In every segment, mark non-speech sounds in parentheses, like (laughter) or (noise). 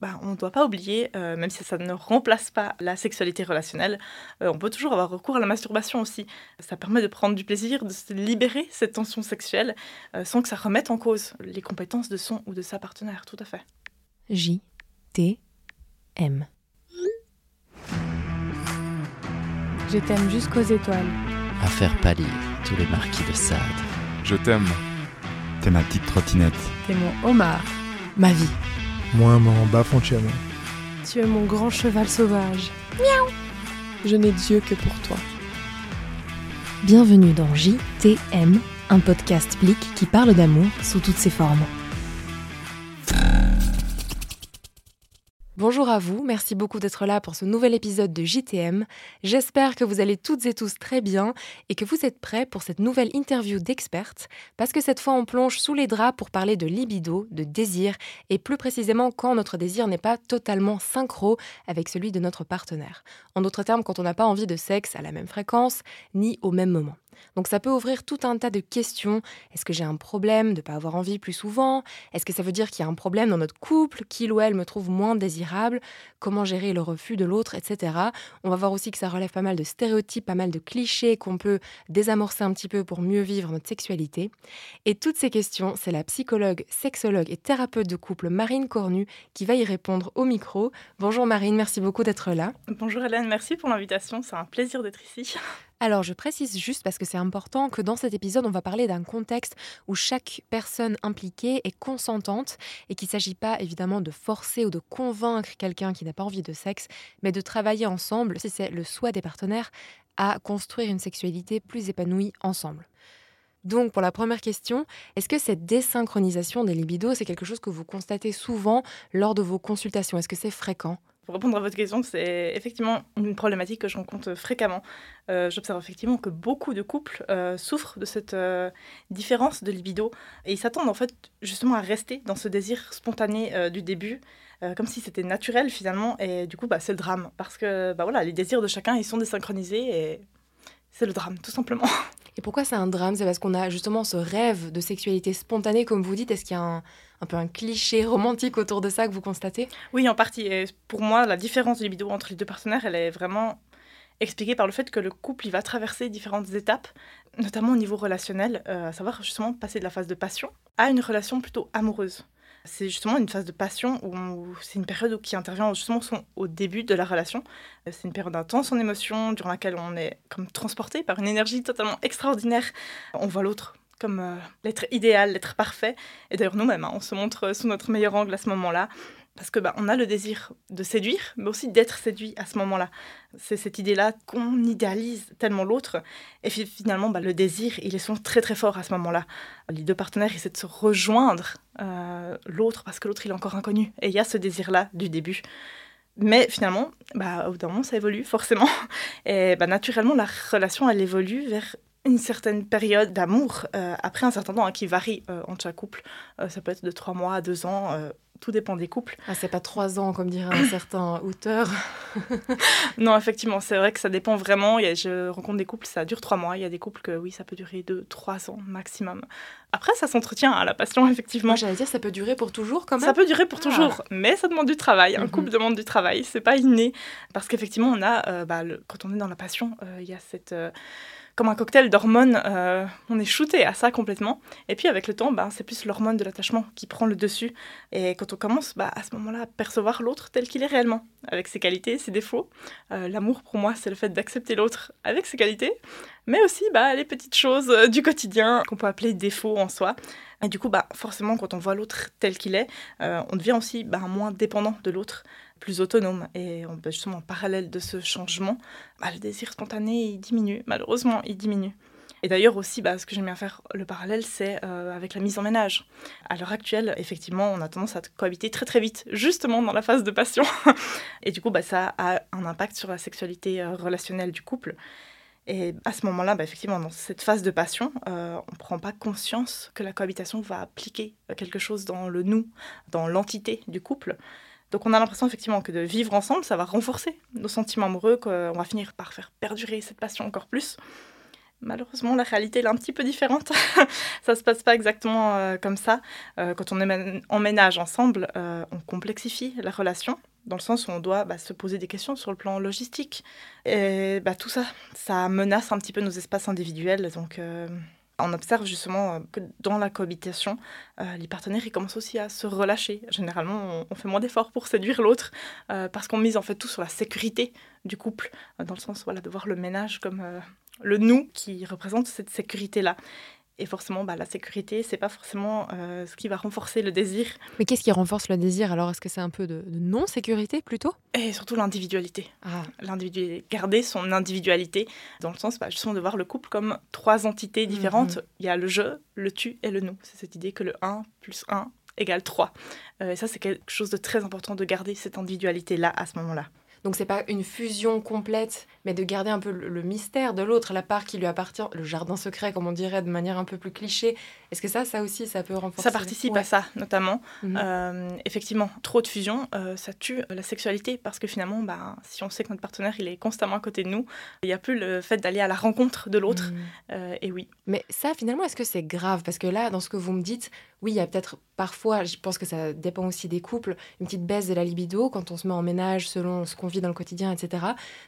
bah, on ne doit pas oublier, euh, même si ça ne remplace pas la sexualité relationnelle, euh, on peut toujours avoir recours à la masturbation aussi. Ça permet de prendre du plaisir, de se libérer cette tension sexuelle euh, sans que ça remette en cause les compétences de son ou de sa partenaire, tout à fait. J, T, M. Je t'aime jusqu'aux étoiles. À faire pâlir tous les marquis de Sade. Je t'aime. T'es ma petite trottinette. T'es mon homard. Ma vie. Moi, mon bas-frontière. Tu es mon grand cheval sauvage. Miaou Je n'ai Dieu que pour toi. Bienvenue dans JTM, un podcast plic qui parle d'amour sous toutes ses formes. Bonjour à vous, merci beaucoup d'être là pour ce nouvel épisode de JTM. J'espère que vous allez toutes et tous très bien et que vous êtes prêts pour cette nouvelle interview d'expertes, parce que cette fois on plonge sous les draps pour parler de libido, de désir, et plus précisément quand notre désir n'est pas totalement synchro avec celui de notre partenaire. En d'autres termes, quand on n'a pas envie de sexe à la même fréquence, ni au même moment. Donc ça peut ouvrir tout un tas de questions. Est-ce que j'ai un problème de ne pas avoir envie plus souvent? Est-ce que ça veut dire qu'il y a un problème dans notre couple Qu'il ou elle me trouve moins désirable? Comment gérer le refus de l'autre, etc. On va voir aussi que ça relève pas mal de stéréotypes, pas mal de clichés qu'on peut désamorcer un petit peu pour mieux vivre notre sexualité. Et toutes ces questions, c'est la psychologue, sexologue et thérapeute de couple Marine Cornu qui va y répondre au micro. Bonjour Marine, merci beaucoup d'être là. Bonjour Hélène, merci pour l'invitation, c'est un plaisir d'être ici. Alors, je précise juste parce que c'est important que dans cet épisode, on va parler d'un contexte où chaque personne impliquée est consentante et qu'il ne s'agit pas évidemment de forcer ou de convaincre quelqu'un qui n'a pas envie de sexe, mais de travailler ensemble, si c'est le souhait des partenaires, à construire une sexualité plus épanouie ensemble. Donc, pour la première question, est-ce que cette désynchronisation des libidos, c'est quelque chose que vous constatez souvent lors de vos consultations? Est-ce que c'est fréquent? Pour répondre à votre question, c'est effectivement une problématique que je rencontre fréquemment. Euh, J'observe effectivement que beaucoup de couples euh, souffrent de cette euh, différence de libido et ils s'attendent en fait justement à rester dans ce désir spontané euh, du début, comme si c'était naturel finalement. Et du coup, bah, c'est le drame parce que bah, voilà, les désirs de chacun ils sont désynchronisés et c'est le drame tout simplement. Et pourquoi c'est un drame? C'est parce qu'on a justement ce rêve de sexualité spontanée, comme vous dites. Est-ce qu'il y a un, un peu un cliché romantique autour de ça que vous constatez Oui, en partie. Pour moi, la différence de libido entre les deux partenaires, elle est vraiment expliquée par le fait que le couple il va traverser différentes étapes, notamment au niveau relationnel, euh, à savoir justement passer de la phase de passion à une relation plutôt amoureuse. C'est justement une phase de passion où c'est une période qui intervient justement au début de la relation. Euh, c'est une période intense en émotion, durant laquelle on est comme transporté par une énergie totalement extraordinaire. On voit l'autre comme euh, l'être idéal, l'être parfait. Et d'ailleurs, nous-mêmes, hein, on se montre sous notre meilleur angle à ce moment-là. Parce que bah, on a le désir de séduire, mais aussi d'être séduit à ce moment-là. C'est cette idée-là qu'on idéalise tellement l'autre. Et finalement, bah, le désir, il est souvent très très fort à ce moment-là. Les deux partenaires essaient de se rejoindre euh, l'autre parce que l'autre, il est encore inconnu. Et il y a ce désir-là du début. Mais finalement, bah, au bout d'un moment, ça évolue forcément. (laughs) Et bah, naturellement, la relation, elle évolue vers une certaine période d'amour euh, après un certain temps hein, qui varie euh, entre chaque couple. Euh, ça peut être de trois mois à deux ans, tout dépend des couples. Ah, c'est pas trois ans, comme dirait un certain auteur. (laughs) non, effectivement, c'est vrai que ça dépend vraiment. Il y a, je rencontre des couples, ça dure trois mois. Il y a des couples que oui, ça peut durer deux, trois ans maximum. Après, ça s'entretient à la passion, (laughs) effectivement. J'allais dire, ça peut durer pour toujours quand même. Ça peut durer pour Ah. toujours, mais ça demande du travail. Un Mhm. couple demande du travail, c'est pas inné. Parce qu'effectivement, on a, bah, le- quand on est dans la passion, il y a cette. Comme un cocktail d'hormones, euh, on est shooté à ça complètement. Et puis avec le temps, bah, c'est plus l'hormone de l'attachement qui prend le dessus. Et quand on commence bah, à ce moment-là à percevoir l'autre tel qu'il est réellement, avec ses qualités, ses défauts, euh, l'amour pour moi, c'est le fait d'accepter l'autre avec ses qualités, mais aussi bah, les petites choses euh, du quotidien qu'on peut appeler défauts en soi. Et du coup, bah, forcément, quand on voit l'autre tel qu'il est, on devient aussi bah, moins dépendant de l'autre, plus autonome. Et on, justement, en parallèle de ce changement, bah, le désir spontané, il diminue. Malheureusement, il diminue. Et d'ailleurs aussi, bah, ce que j'aime bien faire le parallèle, c'est euh, avec la mise en ménage. À l'heure actuelle, effectivement, on a tendance à cohabiter très très vite, justement dans la phase de passion. (laughs) Et du coup, bah, ça a un impact sur la sexualité euh, relationnelle du couple. Et à ce moment-là, bah, effectivement, dans cette phase de passion, euh, on ne prend pas conscience que la cohabitation va appliquer quelque chose dans le nous, dans l'entité du couple. Donc on a l'impression effectivement que de vivre ensemble, ça va renforcer nos sentiments amoureux, qu'on va finir par faire perdurer cette passion encore plus. Malheureusement, la réalité est un petit peu différente. (laughs) ça se passe pas exactement euh, comme ça. Euh, quand on emménage ensemble, euh, on complexifie la relation dans le sens où on doit bah, se poser des questions sur le plan logistique. Et bah, tout ça, ça menace un petit peu nos espaces individuels. Donc, on observe justement que dans la cohabitation, les partenaires ils commencent aussi à se relâcher. Généralement, on, fait moins d'efforts pour séduire l'autre parce qu'on mise en fait tout sur la sécurité du couple, dans le sens voilà, de voir le ménage comme le nous qui représente cette sécurité-là. Et forcément, bah, la sécurité, c'est pas forcément euh, ce qui va renforcer le désir. Mais qu'est-ce qui renforce le désir? Alors, est-ce que c'est un peu de, non-sécurité plutôt? Et surtout l'individualité. Ah. L'individualité. Garder son individualité, dans le sens bah, justement de voir le couple comme trois entités différentes. Mhm. Il y a le je, le tu et le nous. C'est cette idée que le 1 plus 1 égale 3. Euh, et ça, c'est quelque chose de très important de garder cette individualité-là à ce moment-là. Donc c'est pas une fusion complète, mais de garder un peu le, mystère de l'autre, la part qui lui appartient, le jardin secret, comme on dirait de manière un peu plus cliché. Est-ce que ça, ça aussi, ça peut renforcer Ça participe à ça, notamment. Mhm. Euh, effectivement, trop de fusion, euh, ça tue la sexualité parce que finalement, bah, si on sait que notre partenaire il est constamment à côté de nous, il n'y a plus le fait d'aller à la rencontre de l'autre. Mhm. Euh, et oui. Mais ça, finalement, est-ce que c'est grave? Parce que là, dans ce que vous me dites, oui, il y a peut-être parfois, je pense que ça dépend aussi des couples, une petite baisse de la libido quand on se met en ménage selon ce qu'on vit dans le quotidien, etc.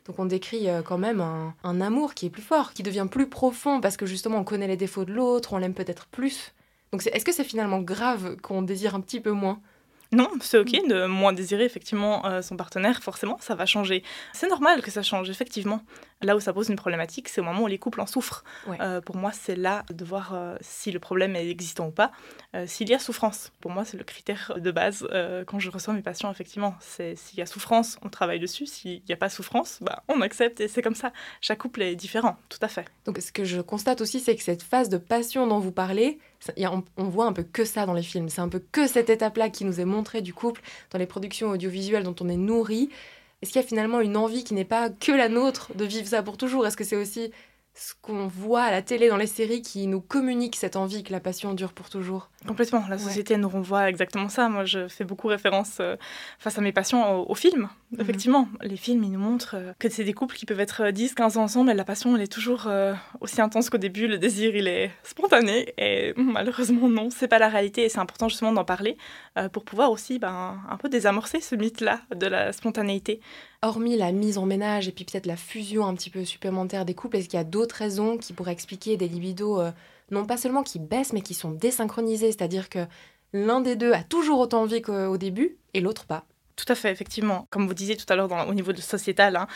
Donc on décrit euh, quand même un, amour qui est plus fort, qui devient plus profond parce que justement on connaît les défauts de l'autre, on l'aime peut-être plus. Donc est-ce que c'est finalement grave qu'on désire un petit peu moins? Non, c'est ok de moins désirer effectivement euh, son partenaire, forcément, ça va changer. C'est normal que ça change, effectivement. Là où ça pose une problématique, c'est au moment où les couples en souffrent. Euh, pour moi, c'est là de voir euh, si le problème est existant ou pas. s'il y a souffrance, pour moi, c'est le critère de base quand je reçois mes patients, effectivement. C'est s'il y a souffrance, on travaille dessus. S'il n'y a pas souffrance, bah, on accepte et c'est comme ça. Chaque couple est différent, tout à fait. Donc, ce que je constate aussi, c'est que cette phase de passion dont vous parlez, on, voit un peu que ça dans les films. C'est un peu que cette étape-là qui nous est montrée du couple dans les productions audiovisuelles dont on est nourri. Est-ce qu'il y a finalement une envie qui n'est pas que la nôtre de vivre ça pour toujours? Est-ce que c'est aussi ce qu'on voit à la télé dans les séries qui nous communique cette envie que la passion dure pour toujours Complètement. La société nous renvoie exactement ça. Moi, je fais beaucoup référence euh, face à mes passions aux, films. Mhm. Effectivement, les films, ils nous montrent euh, que c'est des couples qui peuvent être 10, euh, 15 ans ensemble et la passion, elle est toujours aussi intense qu'au début. Le désir, il est spontané. Et (laughs) malheureusement, non, c'est pas la réalité. Et c'est important justement d'en parler pour pouvoir aussi ben, un peu désamorcer ce mythe-là de la spontanéité. Hormis la mise en ménage et puis peut-être la fusion un petit peu supplémentaire des couples, est-ce qu'il y a d'autres raisons qui pourraient expliquer des libidos non pas seulement qui baissent, mais qui sont désynchronisés, c'est-à-dire que l'un des deux a toujours autant envie qu'au début et l'autre pas. Tout à fait, effectivement. Comme vous disiez tout à l'heure au niveau de sociétal, hein,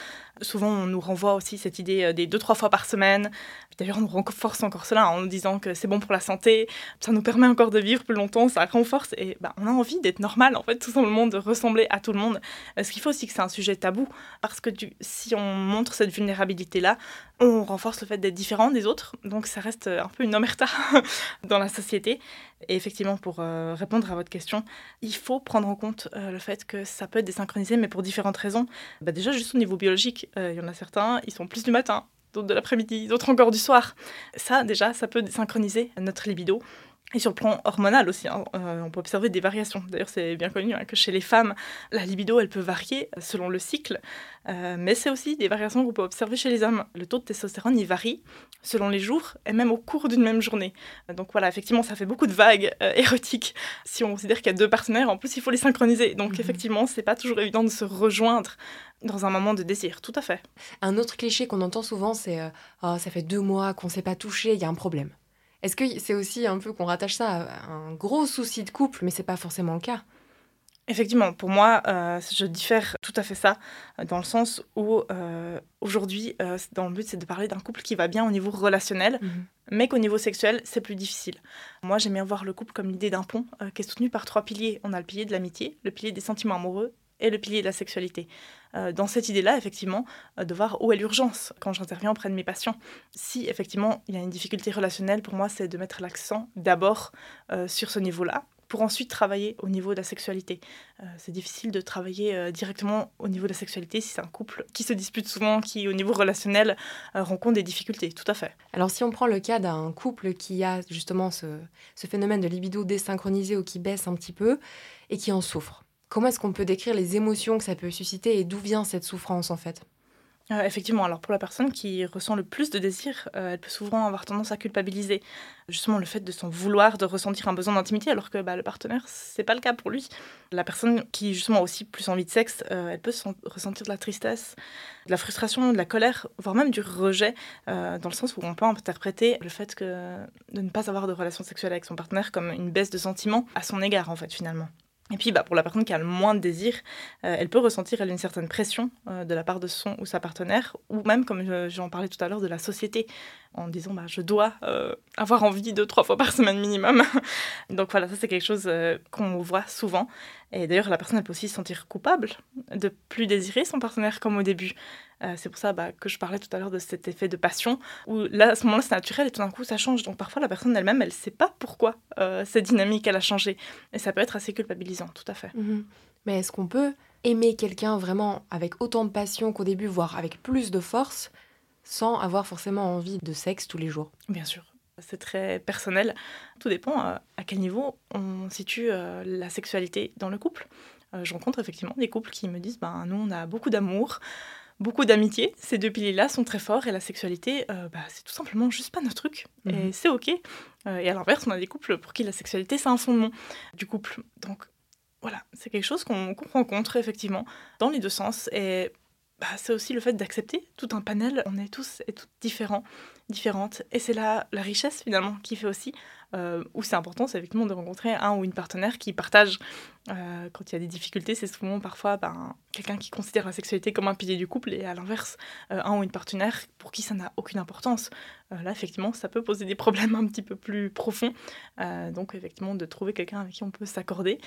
souvent on nous renvoie aussi cette idée euh, des deux, trois fois par semaine. D'ailleurs, on nous renforce encore cela en nous disant que c'est bon pour la santé, ça nous permet encore de vivre plus longtemps, ça renforce. Et bah, on a envie d'être normal, en fait, tout simplement de ressembler à tout le monde. Euh, ce qu'il faut aussi que c'est un sujet tabou, parce que si on montre cette vulnérabilité-là, on renforce le fait d'être différent des autres. Donc ça reste un peu une omerta (laughs) dans la société. Et effectivement, pour euh, répondre à votre question, il faut prendre en compte euh, le fait que ça peut être désynchronisé, mais pour différentes raisons. Bah déjà, juste au niveau biologique, euh, il y en a certains, ils sont plus du matin, d'autres de l'après-midi, d'autres encore du soir. Ça, déjà, ça peut désynchroniser notre libido. Et sur le plan hormonal aussi, hein, on peut observer des variations. D'ailleurs, c'est bien connu hein, que chez les femmes, la libido, elle peut varier selon le cycle. Euh, mais c'est aussi des variations qu'on peut observer chez les hommes. Le taux de testostérone, il varie selon les jours et même au cours d'une même journée. Donc voilà, effectivement, ça fait beaucoup de vagues euh, érotiques. Si on considère qu'il y a deux partenaires, en plus, il faut les synchroniser. Donc mhm. effectivement, c'est pas toujours évident de se rejoindre dans un moment de désir, tout à fait. Un autre cliché qu'on entend souvent, c'est euh, oh, ça fait deux mois qu'on ne s'est pas touché, il y a un problème. Est-ce que c'est aussi un peu qu'on rattache ça à un gros souci de couple, mais c'est pas forcément le cas? Effectivement, pour moi, euh, je diffère tout à fait ça, dans le sens où euh, aujourd'hui, euh, dans le but, c'est de parler d'un couple qui va bien au niveau relationnel, mhm. mais qu'au niveau sexuel, c'est plus difficile. Moi, j'aime bien voir le couple comme l'idée d'un pont qui est soutenu par trois piliers. On a le pilier de l'amitié, le pilier des sentiments amoureux et le pilier de la sexualité. dans cette idée-là, effectivement, de voir où est l'urgence quand j'interviens auprès de mes patients. Si effectivement il y a une difficulté relationnelle, pour moi, c'est de mettre l'accent d'abord sur ce niveau-là, pour ensuite travailler au niveau de la sexualité. Euh, c'est difficile de travailler euh, directement au niveau de la sexualité si c'est un couple qui se dispute souvent, qui au niveau relationnel euh, rencontre des difficultés, tout à fait. Alors si on prend le cas d'un couple qui a justement ce, ce phénomène de libido désynchronisé ou qui baisse un petit peu et qui en souffre, comment est-ce qu'on peut décrire les émotions que ça peut susciter et d'où vient cette souffrance en fait? Euh, effectivement, alors pour la personne qui ressent le plus de désir, euh, elle peut souvent avoir tendance à culpabiliser justement le fait de s'en vouloir, de ressentir un besoin d'intimité, alors que bah, le partenaire, c'est pas le cas pour lui. La personne qui justement a aussi plus envie de sexe, euh, elle peut ressentir de la tristesse, de la frustration, de la colère, voire même du rejet, dans le sens où on peut interpréter le fait de ne pas avoir de relation sexuelle avec son partenaire comme une baisse de sentiments à son égard en fait finalement. Et puis, bah, pour la personne qui a le moins de désir, euh, elle peut ressentir elle, une certaine pression euh, de la part de son ou sa partenaire, ou même, comme j'en parlais tout à l'heure, de la société, en disant bah, je dois euh, avoir envie deux, trois fois par semaine minimum. (laughs) Donc voilà, ça c'est quelque chose qu'on voit souvent. Et d'ailleurs, la personne elle peut aussi se sentir coupable de plus désirer son partenaire comme au début. Euh, c'est pour ça bah, que je parlais tout à l'heure de cet effet de passion, où là, à ce moment-là, c'est naturel et tout d'un coup, ça change. Donc parfois, la personne elle-même, elle ne sait pas pourquoi euh, cette dynamique, elle a changé. Et ça peut être assez culpabilisant, tout à fait. Mhm. Mais est-ce qu'on peut aimer quelqu'un vraiment avec autant de passion qu'au début, voire avec plus de force, sans avoir forcément envie de sexe tous les jours Bien sûr. C'est très personnel. Tout dépend euh, à quel niveau on situe la sexualité dans le couple. je rencontre effectivement des couples qui me disent ben, nous, on a beaucoup d'amour, beaucoup d'amitié. Ces deux piliers-là sont très forts et la sexualité, euh, bah, c'est tout simplement juste pas notre truc. Et mhm. c'est OK. Euh, et à l'inverse, on a des couples pour qui la sexualité, c'est un fondement du couple. Donc voilà, c'est quelque chose qu'on rencontre effectivement dans les deux sens. Et bah, c'est aussi le fait d'accepter tout un panel. On est tous et toutes différents, différentes. Et c'est là la richesse finalement qui fait aussi euh, où c'est important, c'est effectivement de rencontrer un ou une partenaire qui partage euh, quand il y a des difficultés. C'est souvent parfois ben, quelqu'un qui considère la sexualité comme un pilier du couple et à l'inverse, euh, un ou une partenaire pour qui ça n'a aucune importance. là, effectivement, ça peut poser des problèmes un petit peu plus profonds. donc, effectivement, de trouver quelqu'un avec qui on peut s'accorder.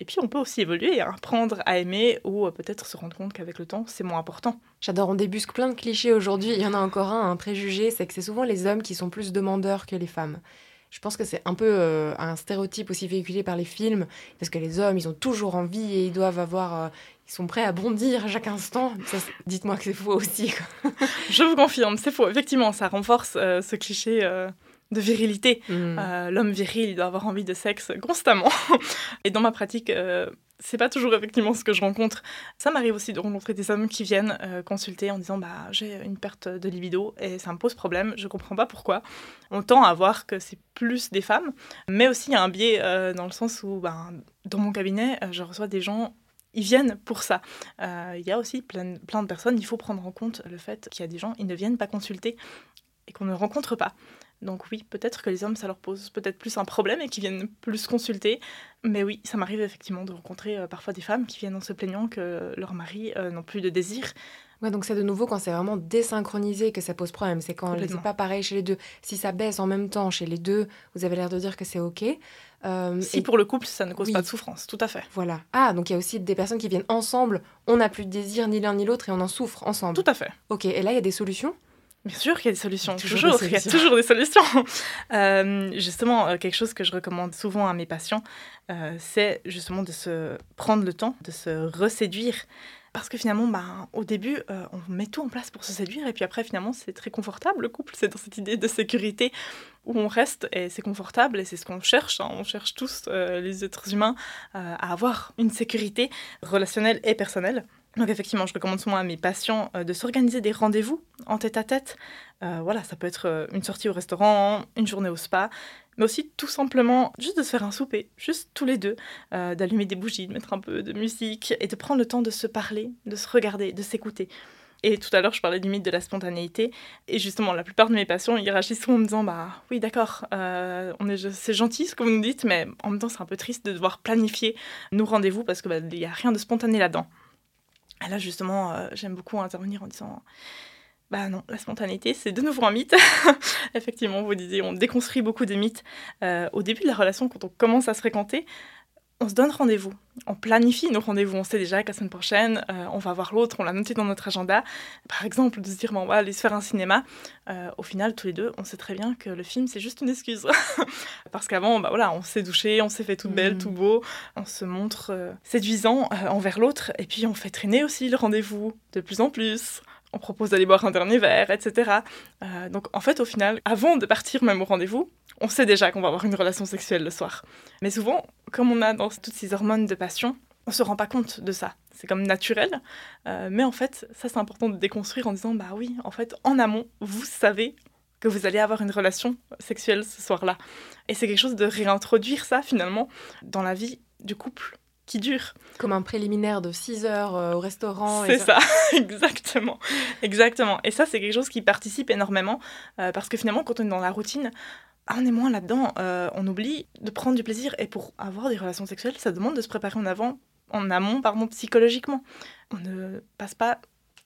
et puis, on peut aussi évoluer apprendre à aimer ou peut-être se rendre compte qu'avec le temps, c'est moins important. J'adore, on débusque plein de clichés aujourd'hui. Il y en a encore un, un préjugé, c'est que c'est souvent les hommes qui sont plus demandeurs que les femmes. Je pense que c'est un peu euh, un stéréotype aussi véhiculé par les films, parce que les hommes, ils ont toujours envie et ils doivent avoir... Euh, ils sont prêts à bondir à chaque instant. Dites-moi que c'est faux aussi. (laughs) Je vous confirme, c'est faux. Effectivement, ça renforce euh, ce cliché de virilité. Hmm. L'homme viril, il doit avoir envie de sexe constamment. (laughs) et dans ma pratique, c'est pas toujours effectivement ce que je rencontre. Ça m'arrive aussi de rencontrer des hommes qui viennent euh, consulter en disant bah j'ai une perte de libido et ça me pose problème, je comprends pas pourquoi. On tend à voir que c'est plus des femmes, mais aussi il y a un biais euh, dans le sens où bah, dans mon cabinet, euh, je reçois des gens ils viennent pour ça. Il y a aussi plein, plein de personnes, il faut prendre en compte le fait qu'il y a des gens, ils ne viennent pas consulter et qu'on ne rencontre pas. Donc oui, peut-être que les hommes, ça leur pose peut-être plus un problème et qu'ils viennent plus consulter. Mais oui, ça m'arrive effectivement de rencontrer euh, parfois des femmes qui viennent en se plaignant que leurs maris euh, n'ont plus de désir. Ouais, donc c'est de nouveau quand c'est vraiment désynchronisé que ça pose problème. C'est quand c'est pas pareil chez les deux. Si ça baisse en même temps chez les deux, vous avez l'air de dire que c'est OK. Euh, si pour le couple, ça ne cause pas de souffrance, tout à fait. Voilà. Ah, donc il y a aussi des personnes qui viennent ensemble, on n'a plus de désir ni l'un ni l'autre et on en souffre ensemble. Tout à fait. Ok, et là il y a des solutions? Bien sûr qu'il y a des solutions, toujours, il y a toujours des solutions. (laughs) Euh, justement, euh, quelque chose que je recommande souvent à mes patients, euh, c'est justement de se prendre le temps, de se reséduire. Parce que finalement, bah, au début, on met tout en place pour se séduire, et puis après, finalement, c'est très confortable. Le couple, c'est dans cette idée de sécurité où on reste, et c'est confortable, et c'est ce qu'on cherche. Hein. On cherche tous, les êtres humains, à avoir une sécurité relationnelle et personnelle. Donc effectivement, je recommande souvent à mes patients euh, de s'organiser des rendez-vous en tête à tête. Euh, voilà, ça peut être euh, une sortie au restaurant, une journée au spa, mais aussi tout simplement juste de se faire un souper, juste tous les deux, d'allumer des bougies, de mettre un peu de musique et de prendre le temps de se parler, de se regarder, de s'écouter. Et tout à l'heure, je parlais du mythe de la spontanéité. Et justement, la plupart de mes patients, ils réagissent en me disant Bah oui, d'accord, c'est gentil ce que vous nous dites, mais en même temps, c'est un peu triste de devoir planifier nos rendez-vous parce qu'il bah, n'y a rien de spontané là-dedans. Et là, justement, euh, j'aime beaucoup intervenir en disant bah non, la spontanéité, c'est de nouveau un mythe. (laughs) Effectivement, vous disiez, on déconstruit beaucoup de mythes. Euh, au début de la relation, quand on commence à se fréquenter, on se donne rendez-vous, on planifie nos rendez-vous, on sait déjà qu'à la semaine prochaine, euh, on va voir l'autre, on l'a noté dans notre agenda. Par exemple, de se dire, bon, on va aller se faire un cinéma. au final, tous les deux, on sait très bien que le film, c'est juste une excuse. (laughs) Parce qu'avant, bah, voilà, on s'est douché, on s'est fait toute belle, mm. tout beau, on se montre séduisant envers l'autre, et puis on fait traîner aussi le rendez-vous de plus en plus on propose d'aller boire un dernier verre, etc. Euh, donc en fait, au final, avant de partir même au rendez-vous, on sait déjà qu'on va avoir une relation sexuelle le soir. Mais souvent, comme on a dans toutes ces hormones de passion, on se rend pas compte de ça. C'est comme naturel. Euh, mais en fait, ça, c'est important de déconstruire en disant, bah oui, en fait, en amont, vous savez que vous allez avoir une relation sexuelle ce soir-là. Et c'est quelque chose de réintroduire ça, finalement, dans la vie du couple qui dure. Comme un préliminaire de 6 heures euh, au restaurant. C'est ça, (laughs) exactement. Exactement. Et ça, c'est quelque chose qui participe énormément, euh, parce que finalement, quand on est dans la routine, ah, on est moins là-dedans. on oublie de prendre du plaisir. Et pour avoir des relations sexuelles, ça demande de se préparer en avant en amont, pardon, psychologiquement. On ne passe pas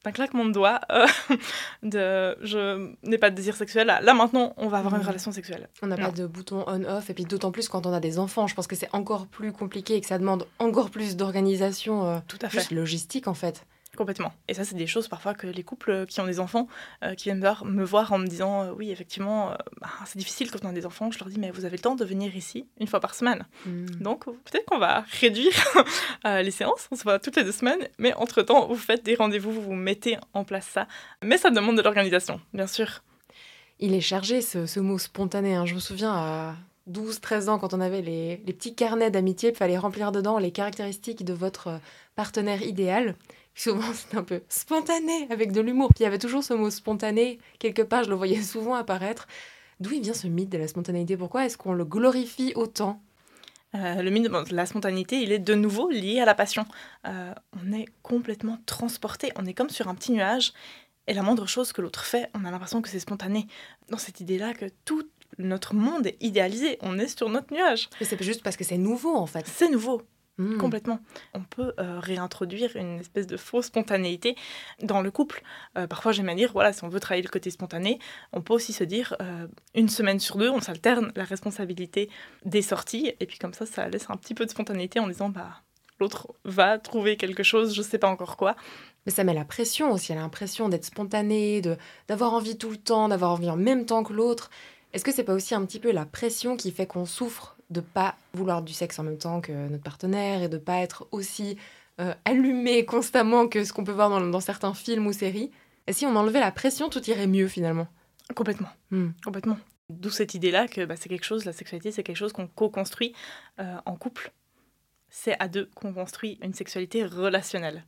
un claquement de doigts euh, (laughs) de je n'ai pas de désir sexuel. Là, maintenant, on va avoir une mmh. relation sexuelle. On n'a pas de bouton on-off. Et puis d'autant plus quand on a des enfants, je pense que c'est encore plus compliqué et que ça demande encore plus d'organisation, euh, Tout à fait. logistique en fait. Complètement. Et ça, c'est des choses parfois que les couples qui ont des enfants, euh, qui viennent me voir en me disant euh, Oui, effectivement, euh, bah, c'est difficile quand on a des enfants. Je leur dis Mais vous avez le temps de venir ici une fois par semaine. Hmm. Donc, peut-être qu'on va réduire les séances. On se voit toutes les deux semaines. Mais entre-temps, vous faites des rendez-vous, vous mettez en place ça. Mais ça demande de l'organisation, bien sûr. Il est chargé, ce, mot spontané. Hein. Je me souviens à 12-13 ans, quand on avait les, les petits carnets d'amitié, il fallait remplir dedans les caractéristiques de votre partenaire idéal souvent c'est un peu spontané, avec de l'humour. Puis il y avait toujours ce mot spontané, quelque part je le voyais souvent apparaître. D'où il vient ce mythe de la spontanéité? Pourquoi est-ce qu'on le glorifie autant? Euh, le mythe de la spontanéité, il est de nouveau lié à la passion. Euh, on est complètement transporté, on est comme sur un petit nuage, et la moindre chose que l'autre fait, on a l'impression que c'est spontané. Dans cette idée-là que tout notre monde est idéalisé, on est sur notre nuage. Mais c'est juste parce que c'est nouveau en fait. C'est nouveau, Hmm. Complètement. On peut euh, réintroduire une espèce de fausse spontanéité dans le couple. Euh, parfois, j'aime à dire, voilà, si on veut travailler le côté spontané, on peut aussi se dire, euh, une semaine sur deux, on s'alterne la responsabilité des sorties, et puis comme ça, ça laisse un petit peu de spontanéité en disant, bah, l'autre va trouver quelque chose, je sais pas encore quoi. Mais ça met la pression aussi, a l'impression d'être spontané, de d'avoir envie tout le temps, d'avoir envie en même temps que l'autre. Est-ce que c'est pas aussi un petit peu la pression qui fait qu'on souffre de pas vouloir du sexe en même temps que notre partenaire et de pas être aussi euh, allumé constamment que ce qu'on peut voir dans, certains films ou séries. Et si on enlevait la pression, tout irait mieux finalement. Complètement. Hmm. Complètement. D'où cette idée-là que bah, c'est quelque chose, la sexualité, c'est quelque chose qu'on co-construit euh, en couple. C'est à deux qu'on construit une sexualité relationnelle.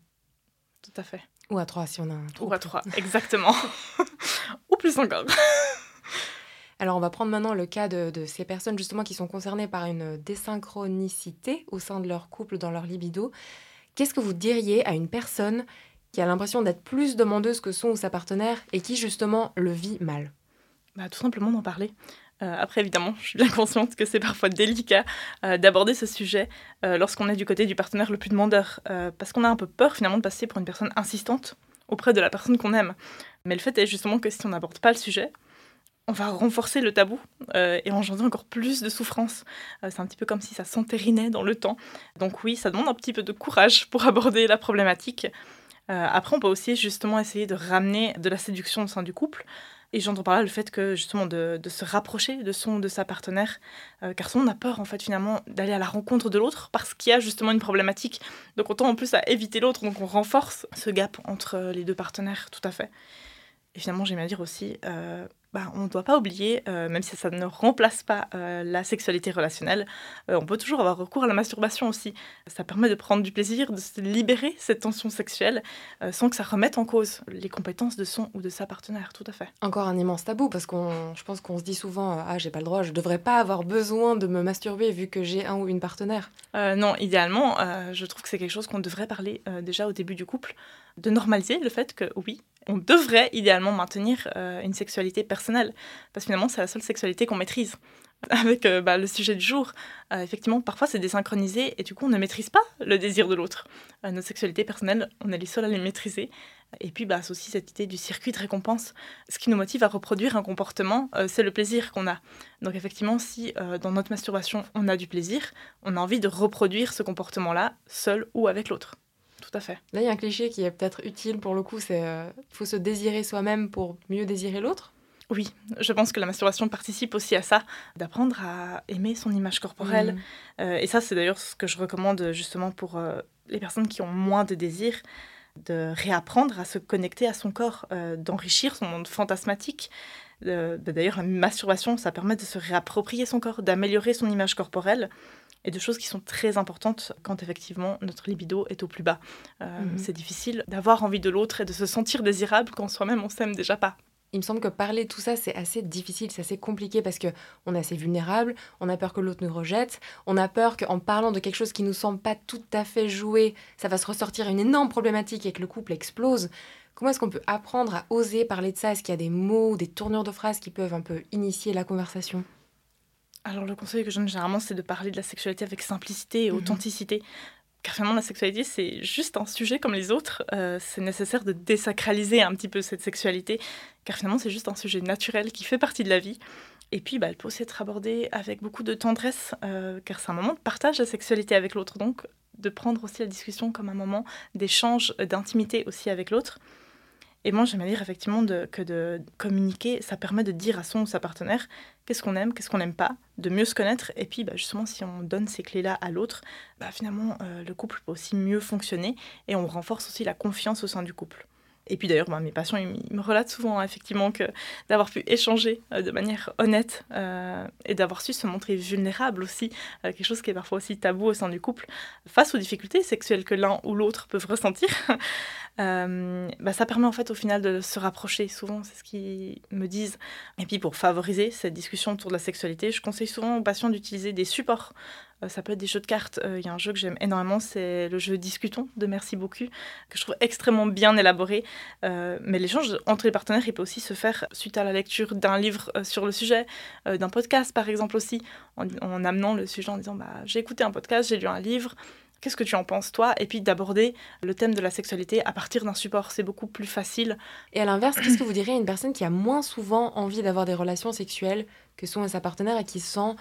Tout à fait. Ou à trois si on a un Ou à trois, exactement. (laughs) Ou plus encore. Alors on va prendre maintenant le cas de, ces personnes justement qui sont concernées par une désynchronicité au sein de leur couple, dans leur libido. Qu'est-ce que vous diriez à une personne qui a l'impression d'être plus demandeuse que son ou sa partenaire et qui justement le vit mal? Bah, Tout simplement d'en parler. Euh, après, évidemment, je suis bien consciente que c'est parfois délicat euh, d'aborder ce sujet euh, lorsqu'on est du côté du partenaire le plus demandeur, parce qu'on a un peu peur finalement de passer pour une personne insistante auprès de la personne qu'on aime. Mais le fait est justement que si on n'aborde pas le sujet, on va renforcer le tabou euh, et engendrer encore plus de souffrance. Euh, c'est un petit peu comme si ça s'entérinait dans le temps. Donc oui, ça demande un petit peu de courage pour (laughs) aborder la problématique. Euh, après, on peut aussi justement essayer de ramener de la séduction au sein du couple. Et j'entends par là le fait que justement de, se rapprocher de son de sa partenaire, car souvent on a peur en fait finalement d'aller à la rencontre de l'autre parce qu'il y a justement une problématique. Donc autant en plus à éviter l'autre, donc on renforce ce gap entre les deux partenaires, tout à fait. Et finalement, j'aime à dire aussi, bah, on ne doit pas oublier, euh, même si ça ne remplace pas euh, la sexualité relationnelle, euh, on peut toujours avoir recours à la masturbation aussi. Ça permet de prendre du plaisir, de se libérer cette tension sexuelle sans que ça remette en cause les compétences de son ou de sa partenaire, tout à fait. Encore un immense tabou parce qu'on, je pense qu'on se dit souvent ah j'ai pas le droit, je devrais pas avoir besoin de me masturber vu que j'ai un ou une partenaire. non, idéalement, je trouve que c'est quelque chose qu'on devrait parler déjà au début du couple, de normaliser le fait que oui, on devrait idéalement maintenir une sexualité personnelle, parce que finalement c'est la seule sexualité qu'on maîtrise. (laughs) Avec euh, bah, le sujet du jour, euh, effectivement, parfois c'est désynchronisé et du coup on ne maîtrise pas le désir de l'autre. notre sexualité personnelle, on est les seuls à les maîtriser. Et puis bah, c'est aussi cette idée du circuit de récompense. Ce qui nous motive à reproduire un comportement, c'est le plaisir qu'on a. Donc effectivement, si dans notre masturbation on a du plaisir, on a envie de reproduire ce comportement-là, seul ou avec l'autre tout à fait. Là, il y a un cliché qui est peut-être utile pour le coup, c'est euh, faut se désirer soi-même pour mieux désirer l'autre. Oui, je pense que la masturbation participe aussi à ça, d'apprendre à aimer son image corporelle. Mm. Euh, et ça, c'est d'ailleurs ce que je recommande justement pour euh, les personnes qui ont moins de désir, de réapprendre à se connecter à son corps, d'enrichir son monde fantasmatique. D'ailleurs, la masturbation, ça permet de se réapproprier son corps, d'améliorer son image corporelle et de choses qui sont très importantes quand effectivement notre libido est au plus bas. Euh, Mhm. C'est difficile d'avoir envie de l'autre et de se sentir désirable quand soi-même on s'aime déjà pas. Il me semble que parler de tout ça, c'est assez difficile, c'est assez compliqué parce que on est assez vulnérable, on a peur que l'autre nous rejette, on a peur qu'en parlant de quelque chose qui nous semble pas tout à fait joué, ça va se ressortir une énorme problématique et que le couple explose. Comment est-ce qu'on peut apprendre à oser parler de ça? Est-ce qu'il y a des mots, des tournures de phrases qui peuvent un peu initier la conversation? Alors le conseil que je donne généralement, c'est de parler de la sexualité avec simplicité et Mhm. authenticité. Car finalement, la sexualité, c'est juste un sujet comme les autres. Euh, c'est nécessaire de désacraliser un petit peu cette sexualité, car finalement, c'est juste un sujet naturel qui fait partie de la vie. Et puis, bah, elle peut aussi être abordée avec beaucoup de tendresse, euh, car c'est un moment de partage la sexualité avec l'autre. Donc, de prendre aussi la discussion comme un moment d'échange, d'intimité aussi avec l'autre. Et moi, j'aime dire effectivement que de communiquer, ça permet de dire à son ou sa partenaire qu'est-ce qu'on aime, qu'est-ce qu'on n'aime pas, de mieux se connaître. Et puis, bah, justement, si on donne ces clés-là à l'autre, bah, finalement, euh, le couple peut aussi mieux fonctionner et on renforce aussi la confiance au sein du couple. Et puis d'ailleurs, bah, mes patients, ils, me relatent souvent, hein, effectivement, que d'avoir pu échanger euh, de manière honnête euh, et d'avoir su se montrer vulnérable aussi, euh, quelque chose qui est parfois aussi tabou au sein du couple, face aux difficultés sexuelles que l'un ou l'autre peuvent (laughs) ressentir, bah, ça permet en fait au final de se rapprocher. Souvent, c'est ce qu'ils me disent. Et puis pour favoriser cette discussion autour de la sexualité, je conseille souvent aux patients d'utiliser des supports. Euh, ça peut être des jeux de cartes. Euh, Il y a un jeu que j'aime énormément, c'est le jeu Discutons de Merci beaucoup, que je trouve extrêmement bien élaboré. Euh, mais l'échange entre les partenaires, il peut aussi se faire suite à la lecture d'un livre sur le sujet, d'un podcast par exemple aussi, en, en amenant le sujet en disant bah, j'ai écouté un podcast, j'ai lu un livre. Qu'est-ce que tu en penses, toi? Et puis d'aborder le thème de la sexualité à partir d'un support, c'est beaucoup plus facile. Et à l'inverse, qu'est-ce que vous diriez à une personne qui a moins souvent envie d'avoir des relations sexuelles que son et sa partenaire et qui se sent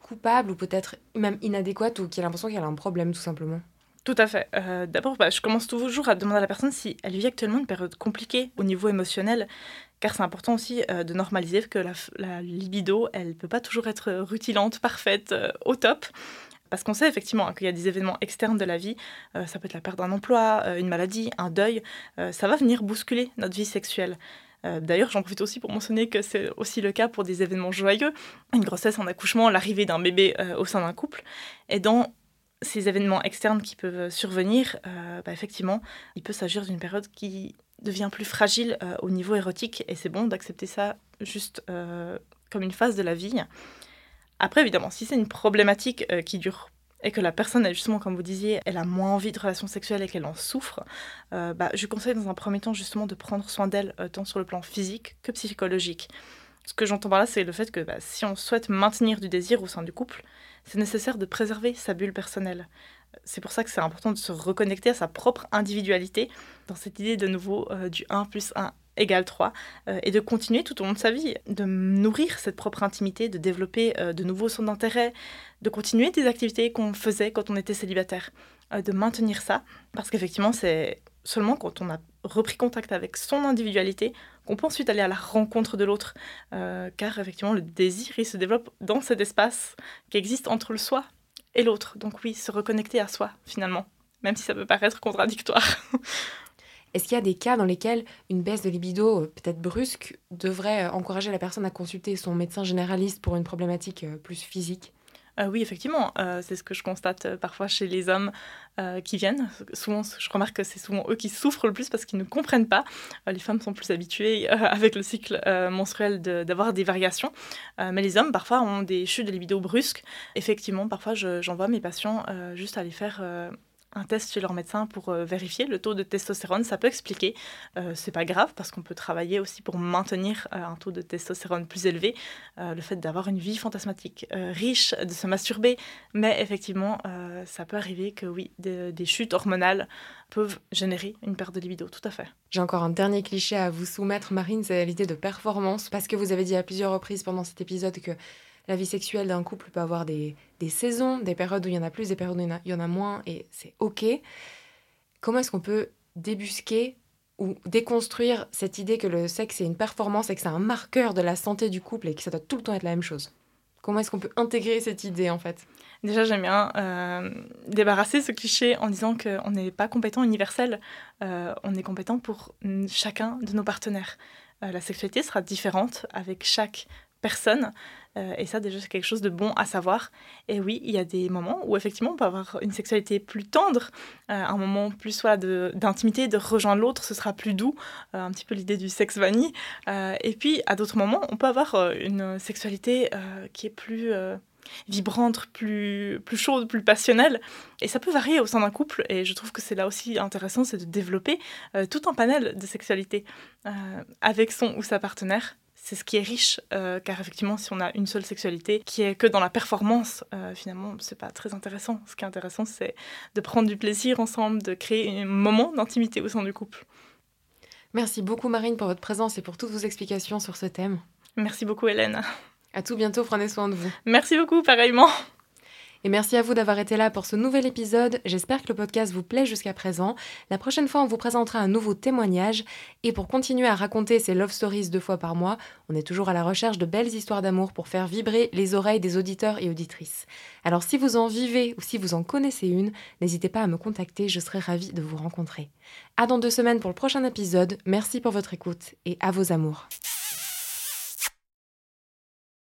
coupable ou peut-être même inadéquate ou qui a l'impression qu'elle a un problème tout simplement Tout à fait. Euh, D'abord, bah, je commence toujours à demander à la personne si elle vit actuellement une période compliquée au niveau émotionnel, car c'est important aussi euh, de normaliser que la, libido, elle ne peut pas toujours être rutilante, parfaite, euh, au top. Parce qu'on sait effectivement hein, qu'il y a des événements externes de la vie, euh, ça peut être la perte d'un emploi, euh, une maladie, un deuil, euh, ça va venir bousculer notre vie sexuelle. Euh, D'ailleurs, j'en profite aussi pour mentionner que c'est aussi le cas pour des événements joyeux, une grossesse, un accouchement, l'arrivée d'un bébé euh, au sein d'un couple. Et dans ces événements externes qui peuvent survenir, euh, bah, effectivement, il peut s'agir d'une période qui devient plus fragile au niveau érotique et c'est bon d'accepter ça juste comme une phase de la vie. Après, évidemment, si c'est une problématique qui dure et que la personne, justement, comme vous disiez, elle a moins envie de relations sexuelles et qu'elle en souffre, euh, bah, je conseille dans un premier temps justement de prendre soin d'elle, euh, tant sur le plan physique que psychologique. Ce que j'entends par là, c'est le fait que bah, si on souhaite maintenir du désir au sein du couple, c'est nécessaire de préserver sa bulle personnelle. C'est pour ça que c'est important de se reconnecter à sa propre individualité dans cette idée de nouveau euh, du 1 plus 1 égale 3 euh, et de continuer tout au long de sa vie, de nourrir cette propre intimité, de développer euh, de nouveaux centres d'intérêt, de continuer des activités qu'on faisait quand on était célibataire, euh, de maintenir ça, parce qu'effectivement c'est seulement quand on a repris contact avec son individualité qu'on peut ensuite aller à la rencontre de l'autre, car effectivement le désir il se développe dans cet espace qui existe entre le soi et l'autre. Donc oui, se reconnecter à soi finalement, même si ça peut paraître contradictoire. (laughs) Est-ce qu'il y a des cas dans lesquels une baisse de libido, euh, peut-être brusque, devrait euh, encourager la personne à consulter son médecin généraliste pour une problématique euh, plus physique? Oui, effectivement, c'est ce que je constate parfois chez les hommes qui viennent. Souvent, je remarque que c'est souvent eux qui souffrent le plus parce qu'ils ne comprennent pas. Les femmes sont plus habituées (laughs) avec le cycle menstruel d'avoir des variations, mais les hommes parfois ont des chutes de libido brusques. Effectivement, parfois, je- j'envoie mes patients juste aller faire. Un test chez leur médecin pour euh, vérifier le taux de testostérone, ça peut expliquer. Euh, c'est pas grave parce qu'on peut travailler aussi pour maintenir euh, un taux de testostérone plus élevé. Euh, le fait d'avoir une vie fantasmatique riche, de se masturber, mais effectivement, ça peut arriver que oui, des chutes hormonales peuvent générer une perte de libido, tout à fait. J'ai encore un dernier cliché à vous soumettre, Marine, c'est l'idée de performance, parce que vous avez dit à plusieurs reprises pendant cet épisode que la vie sexuelle d'un couple peut avoir des, des saisons, des périodes où il y en a plus, des périodes où il y en a, moins, et c'est OK. Comment est-ce qu'on peut débusquer ou déconstruire cette idée que le sexe est une performance et que c'est un marqueur de la santé du couple et que ça doit tout le temps être la même chose? Comment est-ce qu'on peut intégrer cette idée en fait? Déjà, j'aime bien euh, débarrasser ce cliché en disant qu'on n'est pas compétent universel, euh, on est compétent pour mm, chacun de nos partenaires. Euh, la sexualité sera différente avec chaque personne. Euh, et ça, déjà, c'est quelque chose de bon à savoir. Et oui, il y a des moments où, effectivement, on peut avoir une sexualité plus tendre, euh, un moment plus soit d'intimité, de, rejoindre l'autre, ce sera plus doux, euh, un petit peu l'idée du sexe vanille. et puis, à d'autres moments, on peut avoir une sexualité qui est plus vibrante, plus, plus chaude, plus passionnelle. Et ça peut varier au sein d'un couple. Et je trouve que c'est là aussi intéressant, c'est de développer tout un panel de sexualité avec son ou sa partenaire c'est ce qui est riche, euh, car effectivement, si on a une seule sexualité qui est que dans la performance, euh, finalement, c'est pas très intéressant. Ce qui est intéressant, c'est de prendre du plaisir ensemble, de créer un moment d'intimité au sein du couple. Merci beaucoup, Marine, pour votre présence et pour toutes vos explications sur ce thème. Merci beaucoup, Hélène. À tout bientôt, prenez soin de vous. Merci beaucoup, pareillement. Et merci à vous d'avoir été là pour ce nouvel épisode. J'espère que le podcast vous plaît jusqu'à présent. La prochaine fois, on vous présentera un nouveau témoignage. Et pour continuer à raconter ces love stories deux fois par mois, on est toujours à la recherche de belles histoires d'amour pour faire vibrer les oreilles des auditeurs et auditrices. Alors si vous en vivez ou si vous en connaissez une, n'hésitez pas à me contacter, je serai ravie de vous rencontrer. À dans deux semaines pour le prochain épisode. Merci pour votre écoute et à vos amours.